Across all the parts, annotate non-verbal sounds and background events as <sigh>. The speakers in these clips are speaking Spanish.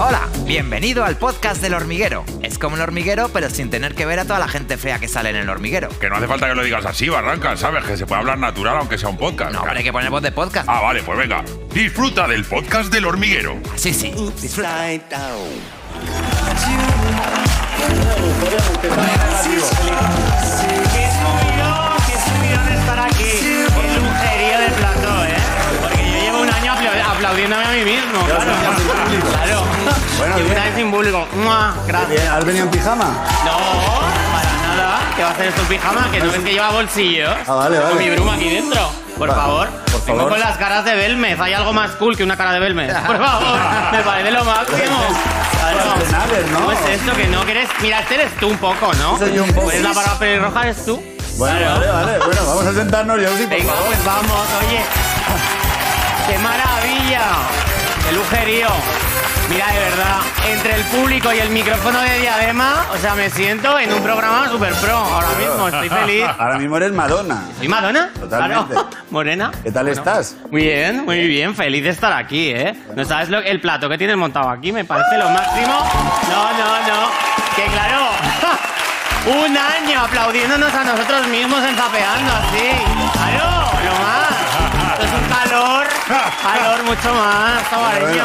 Hola, bienvenido al podcast del hormiguero. Es como el hormiguero, pero sin tener que ver a toda la gente fea que sale en el hormiguero. Que no hace falta que lo digas así, Barranca, ¿sabes? Que se puede hablar natural aunque sea un podcast. No, pero hay que poner voz de podcast. Ah, vale, pues venga. Disfruta del podcast del hormiguero. Sí, sí. Disfruta. Aplaudiéndome a mí mismo. Claro, claro. Bueno, bien. una vez sin público. ¡Mua! Gracias. Bien, ¿Has venido en pijama? No, para nada. ¿Qué va a hacer esto en pijama? Que no ves que lleva bolsillos. Ah, vale, Con vale. mi bruma aquí dentro. Por Va, favor. por Vengo favor. con las caras de Belmez. ¿Hay algo más cool que una cara de Belmez? <laughs> Por favor. Me parece lo máximo. ¿no? ¿Cómo es esto que no quieres? Mira, este eres tú un poco, ¿no? Soy yo un poco. ¿Es la barba pelirroja eres tú? Bueno, Claro. vale, vale. Bueno, vamos a sentarnos, yo sí, por Venga, favor. pues vamos, oye. ¡Qué maravilla! ¡Qué lujerío! Mira, de verdad, entre el público y el micrófono de diadema, o sea, me siento en un programa super pro ahora mismo, estoy feliz. Ahora mismo eres Madonna. ¿Y Madonna? Totalmente. Claro. <laughs> Morena. ¿Qué tal estás? Muy bien, muy bien, feliz de estar aquí, ¿eh? ¿No sabes lo, el plato que tienes montado aquí? Me parece lo máximo. No, no, no. Que claro, <laughs> un año aplaudiéndonos a nosotros mismos enzapeando así. Claro, lo más. Calor, calor mucho más, sabareño.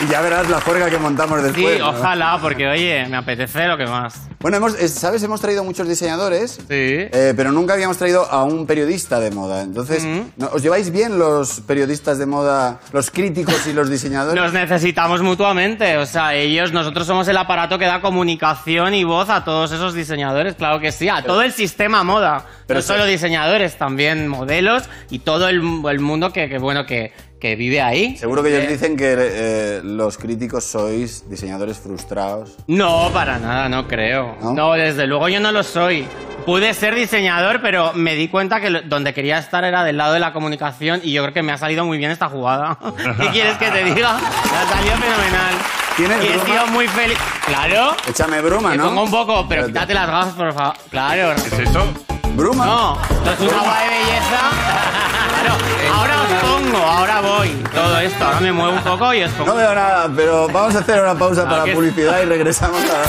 Y ya verás la juerga que montamos Sí, después. ¿no? ojalá, porque oye, me apetece lo que más. Bueno, hemos, es- ¿sabes? Hemos traído muchos diseñadores, Sí. eh, pero nunca habíamos traído a un periodista de moda. Entonces, ¿no- ¿os lleváis bien los periodistas de moda, los críticos y los diseñadores? <laughs> Nos necesitamos mutuamente, o sea, ellos, nosotros somos el aparato que da comunicación y voz a todos esos diseñadores, claro que sí, a todo el sistema moda, pero no solo diseñadores, también modelos y todo el, el mundo que, que, bueno, que, que vive ahí. Seguro que ellos Eh, dicen que eh, los críticos sois diseñadores frustrados. No, para nada, no creo. ¿No? ¿No? desde luego yo no lo soy. Pude ser diseñador, pero me di cuenta que donde quería estar era del lado de la comunicación y yo creo que me ha salido muy bien esta jugada. <laughs> ¿Qué quieres que te diga? Me ha salido fenomenal. ¿Tienes y he sido muy feliz. Claro. Échame bruma, Me ¿no? pongo un poco, pero Espérate. quítate las gafas, por favor. Claro. ¿Qué es eso? ¿Bruma? No, esto es un agua de belleza. <laughs> Claro, ahora os pongo, ahora voy. Todo esto, ahora me muevo un poco y os pongo. No veo nada, pero vamos a hacer una pausa Ah, para que- publicidad y regresamos a...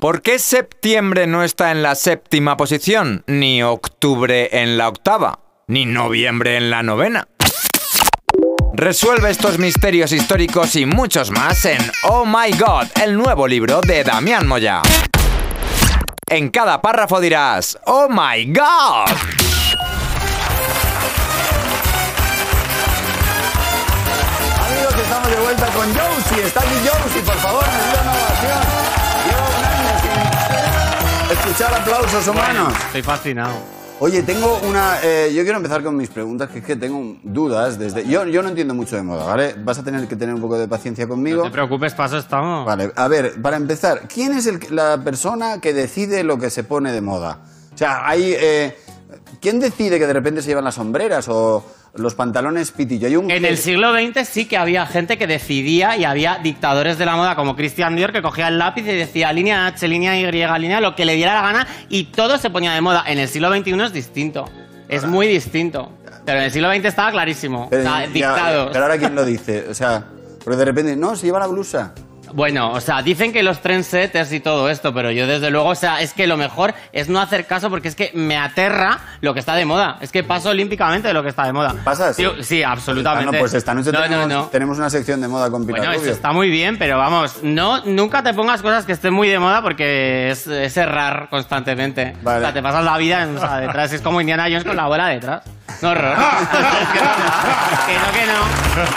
¿Por qué septiembre no está en la séptima posición? Ni octubre en la octava. Ni noviembre en la novena. Resuelve estos misterios históricos y muchos más en Oh My God, el nuevo libro de Damián Moya. En cada párrafo dirás, Oh My God. Amigos, estamos de vuelta con Josie. Está aquí Josie, por favor, me dio una ovación. Llevo un año sin escuchar aplausos humanos. Estoy fascinado. Oye, tengo una... eh, yo quiero empezar con mis preguntas, que es que tengo dudas desde... Yo, yo no entiendo mucho de moda, ¿vale? Vas a tener que tener un poco de paciencia No conmigo. te preocupes, paso estamos. Vale, a ver, para empezar, ¿quién es el- la persona que decide lo que se pone de moda? O sea, hay... eh, ¿Quién decide que de repente se llevan las sombreras o los pantalones pitillo? Hay un... En el siglo XX sí que había gente que decidía y había dictadores de la moda como Christian Dior que cogía el lápiz y decía línea H, línea Y, línea lo que le diera la gana y todo se ponía de moda. En el siglo XXI es distinto. Es muy distinto. Pero en el siglo XX estaba clarísimo. Pero, o sea, ya, dictados. pero ahora ¿quién lo dice? O sea, porque de repente, no, se lleva la blusa. Bueno, o sea, dicen que los trendsetters y todo esto, pero yo desde luego, o sea, es que lo mejor es no hacer caso porque es que me aterra lo que está de moda. Es que paso olímpicamente de lo que está de moda. ¿Pasas? Sí, sí, absolutamente. Ah, no, pues esta noche no, tenemos, no, tenemos una sección de moda con Pilar Bueno, eso está muy bien, pero vamos, no, nunca te pongas cosas que estén muy de moda porque es, es errar constantemente. Vale. O sea, te pasas la vida en- o sea, detrás. Es como Indiana Jones con la bola detrás. No <laughs> que, no, que no.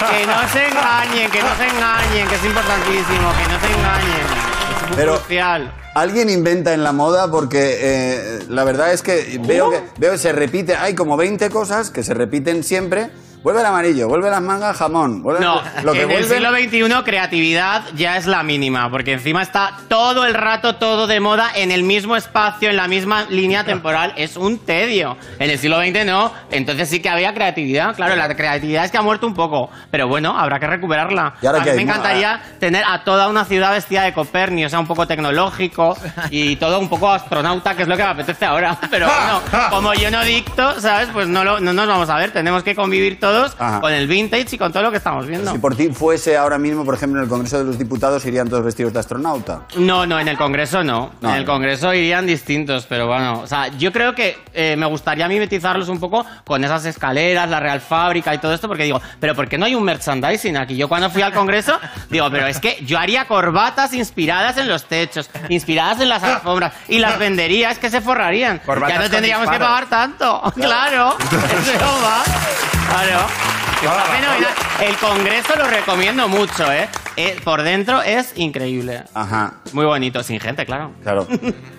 Que no se engañen, que no se engañen, que es importantísimo, que no se engañen. Es muy Pero- crucial. Alguien inventa en la moda porque eh, la verdad es que veo que veo que se repite, hay como 20 cosas que se repiten siempre, Vuelve el amarillo, vuelve las mangas jamón. Vuelve No, lo que en el vuelve. siglo XXI creatividad ya es la mínima, porque encima está todo el rato todo de moda en el mismo espacio, en la misma línea temporal. Es un tedio. En el siglo XX no, entonces sí que había creatividad. Claro, la creatividad es que ha muerto un poco, pero bueno, habrá que recuperarla. ¿Y ahora a mí me encantaría tener a toda una ciudad vestida de Coperni, o sea, un poco tecnológico y todo un poco astronauta, que es lo que me apetece ahora. Pero <laughs> bueno, como yo no dicto, ¿sabes? Pues no, lo- no nos vamos a ver. Tenemos que convivir todos Ajá. con el vintage y con todo lo que estamos viendo. Si por ti fuese ahora mismo, por ejemplo, en el Congreso de los Diputados, irían todos vestidos de astronauta. No, no, en el Congreso no. No, en el. Congreso irían distintos, pero bueno, o sea, yo creo que eh, me gustaría mimetizarlos un poco con esas escaleras, la Real Fábrica y todo esto, porque digo, pero ¿por qué no hay un merchandising aquí? Yo cuando fui al Congreso, <laughs> digo, pero es que yo haría corbatas inspiradas en los techos, inspiradas en las alfombras, y las vendería, es que se forrarían. Corbatas ya no tendríamos que pagar tanto. <laughs> Claro, <laughs> eso va. Claro. Está fenomenal. El Congreso lo recomiendo mucho, ¿eh? Eh, Por dentro es increíble. Ajá. Muy bonito, sin gente, claro. Claro.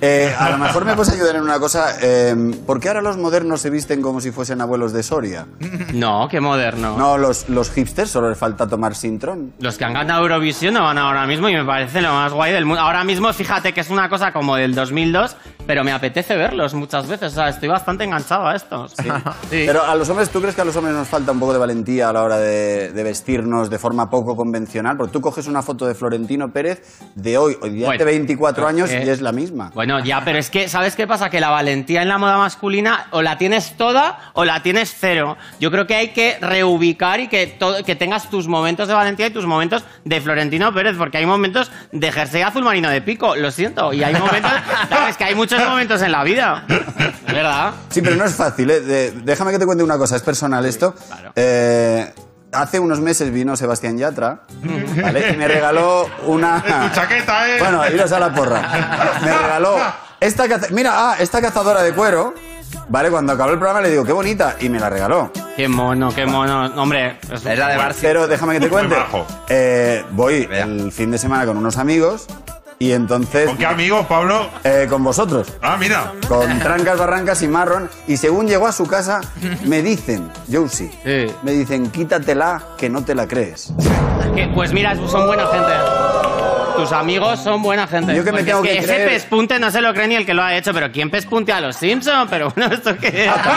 Eh, a lo mejor me puedes ayudar en una cosa. Eh, ¿Por qué ahora los modernos se visten como si fuesen abuelos de Soria? No, qué moderno. No, los, los hipsters solo les falta tomar Sintrón. Los que han ganado Eurovisión no van ahora mismo y me parece lo más guay del mundo. Ahora mismo, fíjate que es una cosa como del 2002, pero me apetece verlos muchas veces. O sea, estoy bastante enganchado a estos. Sí. <laughs> Sí. Pero a los hombres, ¿tú crees que a los hombres nos falta un poco de valentía a la hora de, de vestirnos de forma poco convencional? Porque tú coges una foto de Florentino Pérez de hoy, hoy día Bueno, hace 24 años eh, y es la misma. Bueno, ya, pero es que, ¿sabes qué pasa? Que la valentía en la moda masculina o la tienes toda o la tienes cero. Yo creo que hay que reubicar y que, que tengas tus momentos de valentía y tus momentos de Florentino Pérez, porque hay momentos de jersey azul marino de pico, lo siento. Y hay momentos, <laughs> ¿sabes? Que hay muchos momentos en la vida. Es verdad. Sí, pero no es fácil. ¿eh? De- déjame que te cuente una cosa, es personal esto. claro. Eh, hace unos meses vino Sebastián Yatra ¿vale? y me regaló una... <laughs> Tu chaqueta, ¿eh? Bueno, iros a la porra. Me regaló esta caza- Mira, ah, esta cazadora de cuero. Vale, cuando acabó el programa le digo, qué bonita, y me la regaló. Qué mono, qué mono. Hombre, es Es la de Barça. Pero déjame que te cuente. Bajo. Eh, voy el fin de semana con unos amigos y entonces... ¿Con qué amigos, Pablo? eh, con vosotros. Ah, mira. Con trancas, barrancas y marrón. Y según llegó a su casa, me dicen, Josie, Sí. me dicen, quítatela, que no te la crees. Que, pues mira, son buena gente. Tus amigos son buena gente. Yo que me tengo es que ese creer. pespunte no se lo cree ni el que lo ha hecho, pero ¿quién pespunte a los Simpsons? Pero bueno, ¿esto qué <laughs> es? Que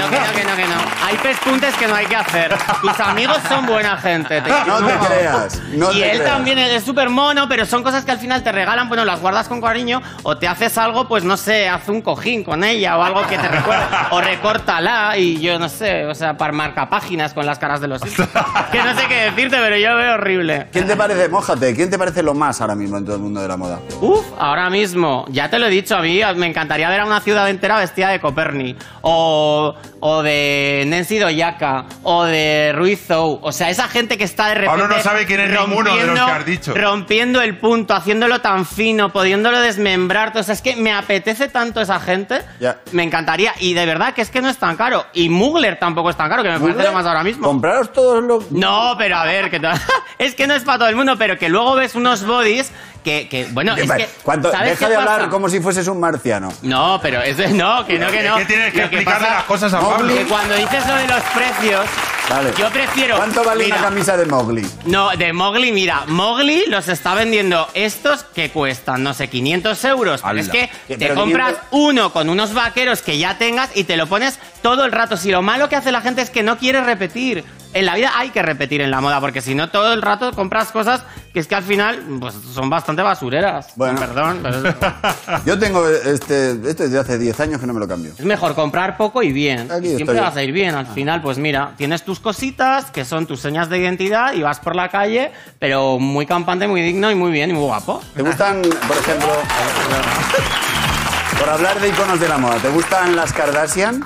no, que no, que no, que no. Hay pespuntes que no hay que hacer. Tus amigos son buena gente. te No te creas, no y te él creas. también es súper mono, pero son cosas que al final te regalan, bueno, las guardas con cariño o te haces algo, pues no sé, haz un cojín con ella o algo que te recuerde. o recórtala y yo no sé, o sea, para marcapáginas con las caras de los Simpsons. <laughs> Que no sé qué decirte, pero yo lo horrible. ¿Quién te parece, mójate, quién te parece lo más ahora mismo en todo el mundo de la moda? Uf, ahora mismo, ya te lo he dicho, a mí me encantaría ver a una ciudad entera vestida de Coperni, o, o de Nancy Doyaka, o de Ruiz Zou. O sea, esa gente que está de repente. Pablo no sabe quién es ninguno de los que has dicho. Rompiendo el punto, haciéndolo tan fino, pudiéndolo desmembrar. O sea, es que me apetece tanto esa gente. Ya. Me encantaría. Y de verdad que es que no es tan caro. Y Mugler tampoco es tan caro, que me parece lo más ahora mismo. Compraros todos los... No, pero a ver, que <laughs> es que no es para todo el mundo, pero que luego ves unos bodies que, que bueno, es que... ¿Cuánto? ¿sabes Deja qué de pasa? hablar como si fueses un marciano. No, pero es de- no, que no, que no. Es que tienes que Lo explicarle pasa- las cosas a Pablo. Que cuando dices lo de los precios, Vale. yo prefiero... ¿Cuánto vale mira, una camisa de Mowgli? No, de Mowgli, mira, Mowgli los está vendiendo estos que cuestan, no sé, 500 euros. Pero es que ¿Qué, te pero compras 500? uno con unos vaqueros que ya tengas y te lo pones todo el rato. Si lo malo que hace la gente es que no quiere repetir. En la vida hay que repetir en la moda, porque si no, todo el rato compras cosas que es que al final pues, son bastante basureras. Bueno. Perdón, pero <laughs> Yo tengo este, este desde hace 10 años que no me lo cambio. Es mejor comprar poco y bien. Siempre vas a ir bien. Al final, pues mira, tienes tus cositas que son tus señas de identidad y vas por la calle, pero muy campante, muy digno y muy bien y muy guapo. ¿Te gustan, por ejemplo, <laughs> por hablar de iconos de la moda, ¿te gustan las Kardashian?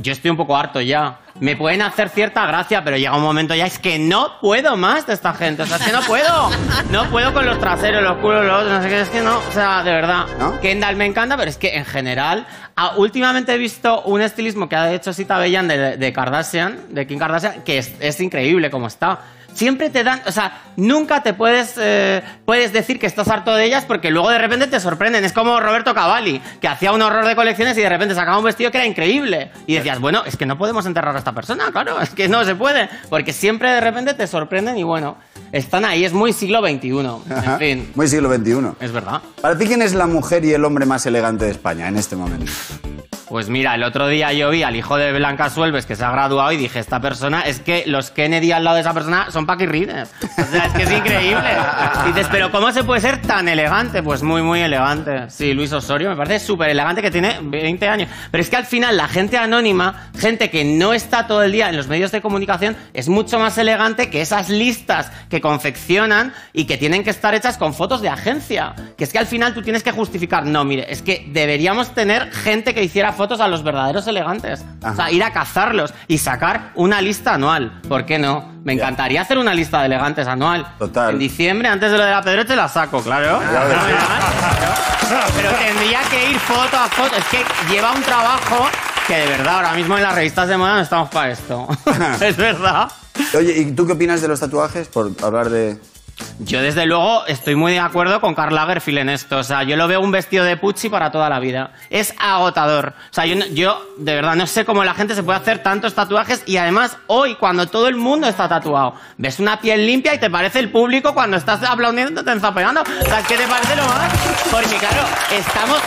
Yo estoy un poco harto ya. Me pueden hacer cierta gracia, pero llega un momento ya es que no puedo más de esta gente. O sea, es que no puedo. No puedo con los traseros, los culos, los no sé qué. Es que no. O sea, de verdad. ¿No? Kendall me encanta, pero es que en general. últimamente he visto un estilismo que ha hecho Sita Bellan de, de Kardashian, de Kim Kardashian, que es, es increíble como está. Siempre te dan, o sea, nunca te puedes, eh, puedes decir que estás harto de ellas porque luego de repente te sorprenden. Es como Roberto Cavalli, que hacía un horror de colecciones y de repente sacaba un vestido que era increíble. Y decías, bueno, es que no podemos enterrar a esta persona, claro, <laughs> es que no se puede, porque siempre de repente te sorprenden y bueno, están ahí, es muy siglo XXI. Ajá. En fin, Muy siglo XXI. es verdad. Para ti, ¿quién es la mujer y el hombre más elegante de España en este momento? Pues mira, el otro día yo vi al hijo de Blanca Suelves que se ha graduado y dije, esta persona, es que los Kennedy al lado de esa persona son paquirrines. O sea, es que es increíble. Y dices, pero ¿cómo se puede ser tan elegante? Pues muy, muy elegante. Sí, Luis Osorio me parece súper elegante que tiene 20 años. Pero es que al final la gente anónima, gente que no está todo el día en los medios de comunicación, es mucho más elegante que esas listas que confeccionan y que tienen que estar hechas con fotos de agencia. Que es que al final tú tienes que justificar, no, mire, es que deberíamos tener gente que hiciera fotos a los verdaderos elegantes. O sea, Ajá. ir a cazarlos y sacar una lista anual. ¿Por qué no? Me encantaría hacer una lista de elegantes anual. Total. En diciembre, antes de lo de la Pedroche, la saco. <laughs> Claro. Pero tendría que ir foto a foto. Es que lleva un trabajo que de verdad ahora mismo en las revistas de moda no estamos para esto. <laughs> es verdad. Oye, ¿y tú qué opinas de los tatuajes? Por hablar de... Yo desde luego estoy muy de acuerdo con Karl Lagerfeld en esto. O sea, yo lo veo un vestido de Pucci para toda la vida. Es agotador. O sea, yo, no- yo de verdad no sé cómo la gente se puede hacer tantos tatuajes y además hoy cuando todo el mundo está tatuado, ves una piel limpia y te parece el público cuando estás aplaudiendo te enzapeando. O sea, ¿qué te parece lo más? Porque claro, estamos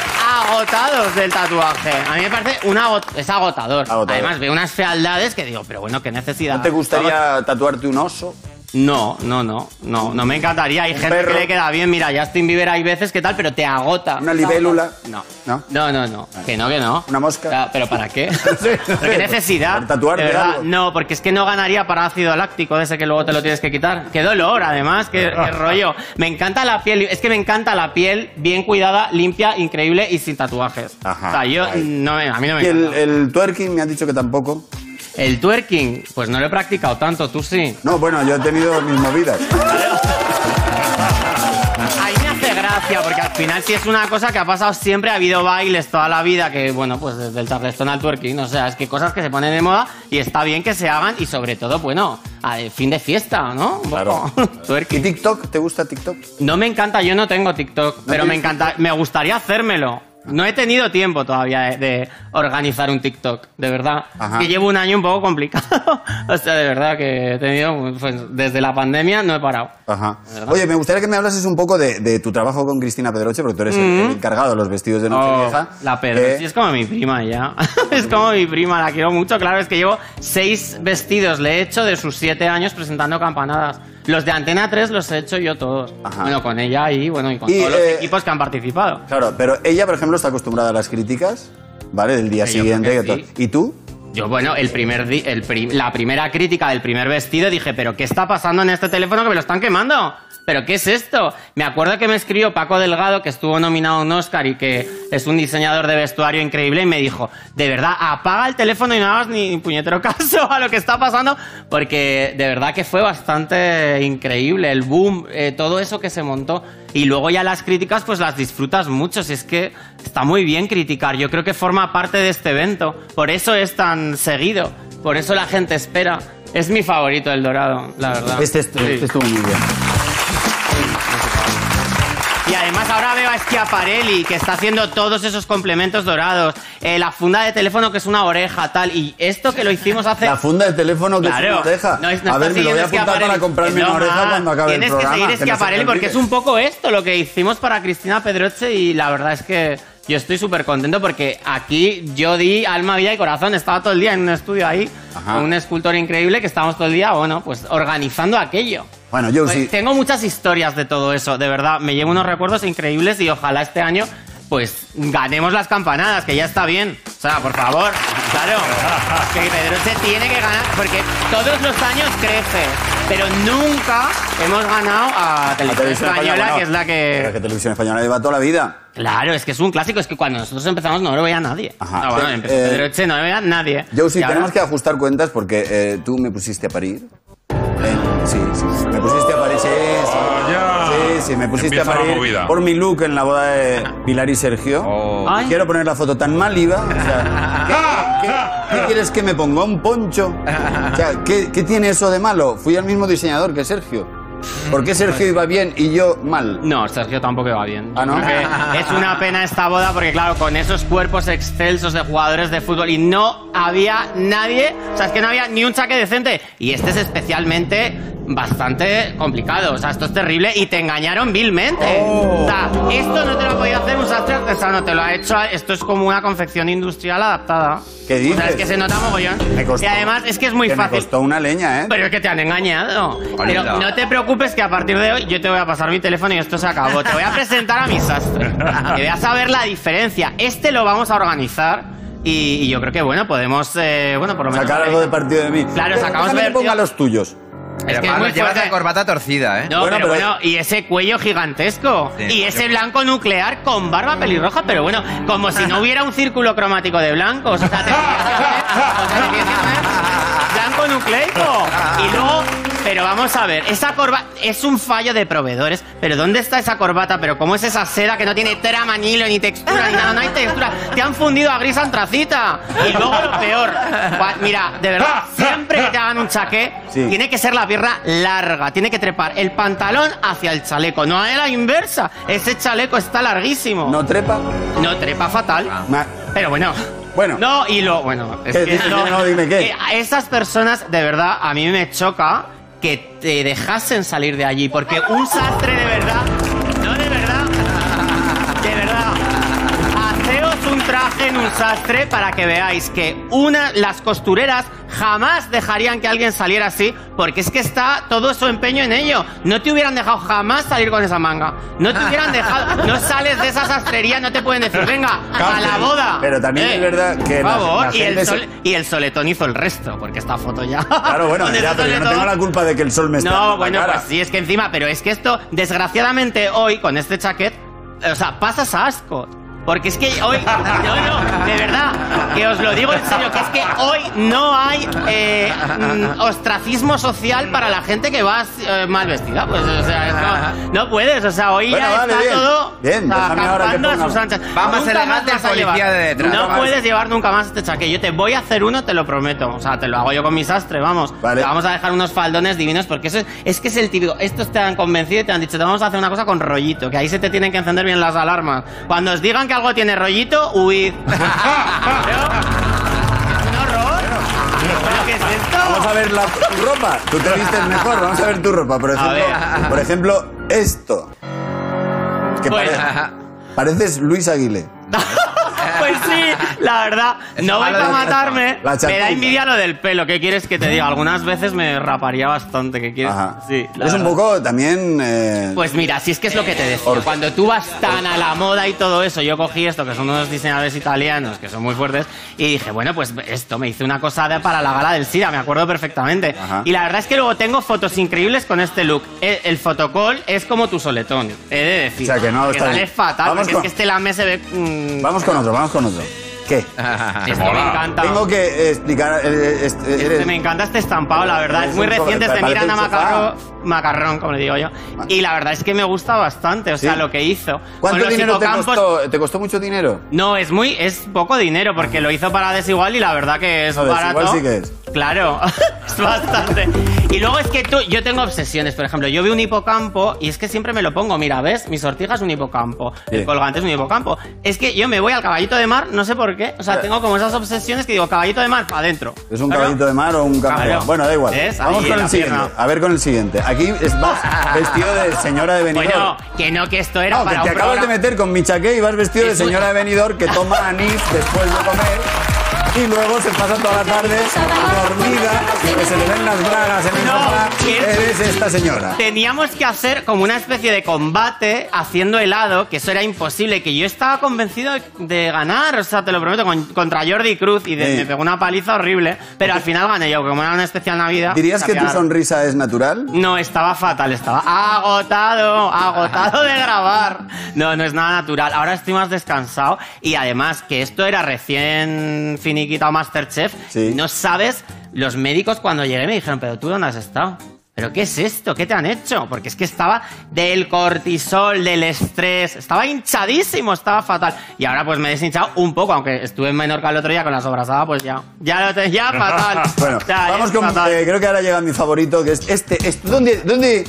agotados del tatuaje. A mí me parece un agot- es agotador. Agotador. Además veo unas fealdades que digo, pero bueno, qué necesidad. ¿No te gustaría tatuarte un oso? No, no, no, no, no me encantaría. Hay gente perro? que le queda bien. Mira, Justin Bieber hay veces que tal, pero te agota. ¿Una libélula? No. ¿No? No, no, no. Que no, que no. ¿Una mosca? ¿Pero para qué? sé, <laughs> no ¿Pero sé. qué necesidad? Algo. No, porque es que no ganaría para ácido láctico de ese que luego te lo tienes que quitar. Qué dolor, además, qué, qué <laughs> rollo. Me encanta la piel. Es que me encanta la piel bien cuidada, limpia, increíble y sin tatuajes. Ajá, o sea, yo no, me- a mí no me Y el, encanta. el twerking me has dicho que tampoco. El twerking, pues no lo he practicado tanto, tú sí. No, bueno, yo he tenido mis movidas. Ahí me hace gracia, porque al final si es una cosa que ha pasado siempre, ha habido bailes toda la vida, que bueno, pues desde el charleston al twerking, o sea, es que cosas que se ponen de moda y está bien que se hagan y sobre todo, bueno, a fin de fiesta, ¿no? Claro. <laughs> ¿Y. TikTok? ¿Te gusta TikTok? No me encanta, yo no tengo TikTok, pero me encanta, me gustaría hacérmelo. No he tenido tiempo todavía de, de organizar un TikTok, de verdad. Ajá. Que llevo un año un poco complicado. <laughs> o sea, de verdad que he tenido, pues desde la pandemia no he parado. Ajá. Oye, me gustaría que me hablases un poco de, de tu trabajo con Cristina Pedroche, porque tú eres el- el, encargado de los vestidos de Oh, Nochevieja. la Pedro, Eh, sí, es como mi prima ya. <laughs> es como mi prima, la quiero mucho. Claro, es que llevo seis vestidos, le he hecho de sus siete años presentando campanadas. Los de Antena 3 los he hecho yo todos. Ajá. Bueno, con ella y bueno, y con Y, todos los eh, equipos que han participado. Claro, pero ella, por ejemplo, está acostumbrada a las críticas, ¿vale? Del día Sí, yo siguiente. creo que que to- sí. ¿Y tú? Yo, bueno, el primer el la primera crítica del primer vestido dije, ¿pero qué está pasando en este teléfono que me lo están quemando? ¿Pero qué es esto? Me acuerdo que me escribió Paco Delgado, que estuvo nominado a un Oscar y que es un diseñador de vestuario increíble, y me dijo, de verdad, apaga el teléfono y no hagas ni puñetero <laughs> caso a lo que está pasando, porque de verdad que fue bastante increíble el boom, eh, todo eso que se montó. Y luego ya las críticas, pues las disfrutas mucho. Si es que está muy bien criticar. Yo creo que forma parte de este evento. Por eso es tan seguido. Por eso la gente espera. Es mi favorito el dorado, la verdad. Este, Sí. este estuvo muy bien. Y además ahora veo a Schiaparelli, que está haciendo todos esos complementos dorados. Eh, la funda de teléfono, que es una oreja, tal. Y esto que lo hicimos hace... La funda de teléfono que es Claro, una oreja. no es- no a ver, me lo voy a apuntar para comprarme Es una oreja cuando acabe Tienes el programa. que seguir que no se me Schiaparelli porque es un poco esto lo que hicimos para Cristina Pedroche y la verdad es que yo estoy súper contento porque aquí yo di alma, vida y corazón. Estaba todo el día en un estudio ahí Ajá. con un escultor increíble que estábamos todo el día, bueno, pues organizando aquello. Bueno, yo Pues sí. Tengo muchas historias de todo eso, de verdad. Me llevo unos recuerdos increíbles y ojalá este año pues ganemos las campanadas, que ya está bien. O sea, por favor, claro. Que Pedroche tiene que ganar, porque todos los años crece, pero nunca hemos ganado a La Televisión Española, bueno, que es la pero que... que Televisión Española lleva toda la vida. Claro, es que es un clásico, es que cuando nosotros empezamos no lo veía nadie. Ajá. No, bueno, Eh, empezó eh, Pedroche, no lo veía nadie. Yo sí, Y ahora- tenemos que ajustar cuentas porque eh, tú me pusiste a parir. Sí, sí, me pusiste a parir. Sí, sí. Ya. Sí, sí, me pusiste Empieza a movida. por mi look en la boda de Pilar y Sergio. Oh. Ay. Quiero poner la foto tan mal iba. O sea, ¿qué, qué- qué quieres que me ponga? ¿Un poncho? O sea, ¿qué, qué tiene eso de malo? Fui el mismo diseñador que Sergio. ¿Por qué Sergio iba bien y yo mal? No, Sergio tampoco va bien. ¿Ah, no? Es una pena esta boda porque, claro, con esos cuerpos excelsos de jugadores de fútbol y no había nadie, o sea, es que no había ni un chaque decente. Y este es especialmente bastante complicado, o sea, esto es terrible y te engañaron vilmente. Oh. O sea, esto no te lo podía hacer un sastre artesano, te lo ha hecho, esto es como una confección industrial adaptada. ¿Qué O sea, dices? es que se nota mogollón. Me costó. Y además es que es muy Que me fácil. costó una leña, ¿eh? Pero es que te han engañado. Pero no te preocupes que a partir de hoy yo te voy a pasar mi teléfono y esto se acabó. Te voy a presentar a mi sastre. <laughs> Que veas a ver la diferencia. Este lo vamos a organizar y, y yo creo que, bueno, podemos, eh, bueno, por lo menos... Sacar algo de partido de mí. Claro, Eh, sacamos ver- ponga los tuyos. Es que es Además, muy llevas fuerte. la corbata torcida, ¿eh? No, Bueno, pero, pero- bueno, y ese cuello gigantesco. Sí, y ese yo- blanco nuclear con barba pelirroja, pero bueno, como si no <laughs> hubiera un círculo cromático de blancos. O sea, <laughs> vamos a ver, esa corbata es un fallo de proveedores. Pero ¿dónde está esa corbata? Pero ¿cómo es esa seda que no tiene trama, ni hilo, ni textura, ni nada? No hay textura. Te han fundido a gris antracita. Y luego lo peor. Mira, de verdad, siempre que te hagan un chaqué, Sí. tiene que ser la pierna larga, tiene que trepar el pantalón hacia el chaleco, no a la inversa. Ese chaleco está larguísimo. ¿No trepa? No, trepa fatal. Ma- Pero bueno. Bueno. No, y lo. Bueno, es. Dime, no, dime, ¿qué? Eh, esas personas, de verdad, a mí me choca que te dejasen salir de allí. Porque un sastre de verdad. No, de verdad. <laughs> De verdad. Haceos un traje en un sastre para que veáis que una, las costureras jamás dejarían que alguien saliera así, porque es que está todo su empeño en ello. No te hubieran dejado jamás salir con esa manga. No te hubieran dejado. <laughs> No sales de esa sastrería, no te pueden decir, venga, a la boda. Eh, Pero también es verdad que Por la- favor, la y, el se- sol- y el soletón hizo el resto, porque esta foto ya. Claro, bueno, <laughs> ya, pero yo no tengo la culpa de que el sol me esté dando no, en la bueno, cara. pues sí, es que encima, pero es que esto, desgraciadamente hoy, con este chaquet, o sea, pasas asco. Porque es que hoy, <laughs> no, no, de verdad, que os lo digo en serio, que es que hoy no hay eh, mm, ostracismo social para la gente que va eh, mal vestida. Pues, o sea, no, no puedes, o sea, hoy Bueno, ya vale, está bien. todo Bien, a sus anchas. Va más elegante vas el policía de detrás. No más- puedes llevar nunca más este chaquet. Yo te voy a hacer uno, te lo prometo. O sea, te lo hago yo con mi sastre, vamos. Vale. Te vamos a dejar unos faldones divinos porque eso es, es que es el típico. Estos te han convencido y te han dicho, te vamos a hacer una cosa con rollito, que ahí se te tienen que encender bien las alarmas. Cuando os digan que algo tiene rollito, huid. <laughs> Un horror. ¿Pero qué es esto? Vamos a ver la, tu ropa. Tú te vistes mejor. Vamos a ver tu ropa. Por ejemplo, ver. por ejemplo esto. Que Pues- pare- pareces Luis Aguilé. <laughs> Sí, la verdad. No La- a matarme. la Me da envidia lo del pelo. ¿Qué quieres que te diga? Algunas veces me raparía bastante. ¿Qué quieres? Ajá. Sí. la es un verdad. poco también. eh, Pues mira, si es que es lo que te decía. Or- Cuando tú vas tan a la moda y todo eso, yo cogí esto, que son unos diseñadores italianos que son muy fuertes, y dije, bueno, pues esto, me hice una cosa de- para la gala del SIDA, me acuerdo perfectamente. Ajá. Y la verdad es que luego tengo fotos increíbles con este look. El, el fotocall es como tu soletón, he de decir. O sea, que no está sale bien. fatal, Vamos porque con- es que este lame se ve... mm, Vamos con otro, vamos con otro. ¿Qué? <laughs> esto me encanta. Tengo que eh, explicar. eh, este, Este, eres- me encanta este estampado, la verdad. Es muy un reciente, es de parece Miranda un sofá. Macarrón, Macarrón, como le digo yo. Y la verdad es que me gusta bastante, o sea, Sí. lo que hizo. ¿Cuánto Con los dinero te hipocampos- costó? ¿Te costó mucho dinero? No, es muy, es poco dinero porque lo hizo para Desigual y la verdad que es No, Desigual barato. sí que es. Claro, <laughs> es bastante. Y luego es que tú, yo tengo obsesiones, por ejemplo, yo veo un hipocampo y es que siempre me lo pongo, mira, ¿ves? Mi sortija es un hipocampo, el colgante es un hipocampo. Es que yo me voy al caballito de mar, no sé por qué, o sea, tengo como esas obsesiones que digo, caballito de mar, para adentro. ¿Es un Claro. caballito de mar o un? Claro. Bueno, da igual. ¿Ves? Vamos Ahí con el siguiente. pierna. A ver con el siguiente. Aquí es vas <laughs> vestido de señora de Benidorm. Bueno, que no, que esto era No, que para te un acabas programa- de meter con mi chaqué y vas vestido de señora de Benidorm que toma anís después de comer y luego se pasa toda la tarde dormida y que se le ven las bragas en el No, sofá. Eres esta señora. Teníamos que hacer como una especie de combate haciendo helado, que eso era imposible, que yo estaba convencido de, ganar, o sea, te lo prometo, con- contra Jordi Cruz y de- Sí. me pegó una paliza horrible, pero al final gané yo, como era una especial Navidad. ¿Dirías que tu sapear. sonrisa es natural? No, estaba fatal, estaba agotado, agotado de grabar. No, no es nada natural. Ahora estoy más descansado y además que esto era recién finiquitado Masterchef, Sí. no sabes, los médicos cuando llegué me dijeron, pero tú dónde has estado? ¿pero qué es esto? ¿Qué te han hecho? Porque es que estaba del cortisol, del estrés, estaba hinchadísimo, estaba fatal. Y ahora pues me he deshinchado un poco, aunque estuve en Menorca el otro día con la sobrasada, pues ya, ya lo tenía <laughs> fatal. Bueno, Ya, vamos con. fatal. eh, creo que ahora llega mi favorito, que es este. este ¿Dónde, dónde,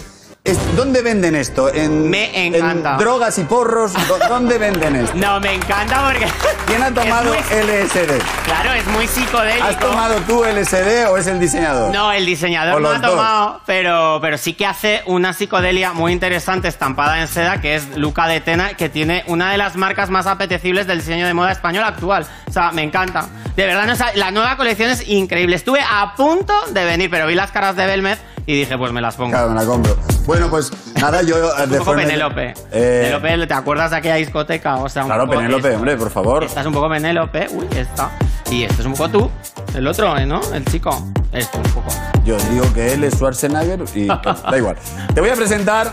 ¿Dónde venden esto? ¿En, Me encanta. en drogas y porros? ¿Dó- ¿Dónde venden esto? No, me encanta porque... <laughs> ¿Quién ha tomado muy- LSD? Claro, es muy psicodélico. ¿Has tomado tú LSD o es el diseñador? No, el diseñador no ha dos. tomado, pero, pero sí que hace una psicodelia muy interesante estampada en seda, que es Luca de Tena, que tiene una de las marcas más apetecibles del diseño de moda español actual. O sea, me encanta. De verdad, no, o sea, la nueva colección es increíble. Estuve a punto de venir, pero vi las caras de Belmez y dije, pues me las pongo. Claro, me la compro. Bueno, pues nada, yo <laughs> eh, un de poco forma- Penélope. Eh, Penélope, ¿te acuerdas de aquella discoteca? O sea, un claro, poco Penélope, esto. hombre, por favor. Esta es un poco Penélope. Uy, esta. Y este es un poco tú. El otro, ¿eh, ¿no? El chico. Esto un poco. Yo digo que él es Schwarzenegger y <laughs> pues, da igual. Te voy a presentar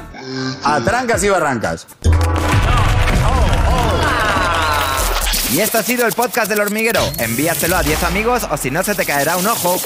a Trancas y Barrancas. Y esto ha sido el podcast del hormiguero. Envíaselo a 10 amigos o si no se te caerá un ojo.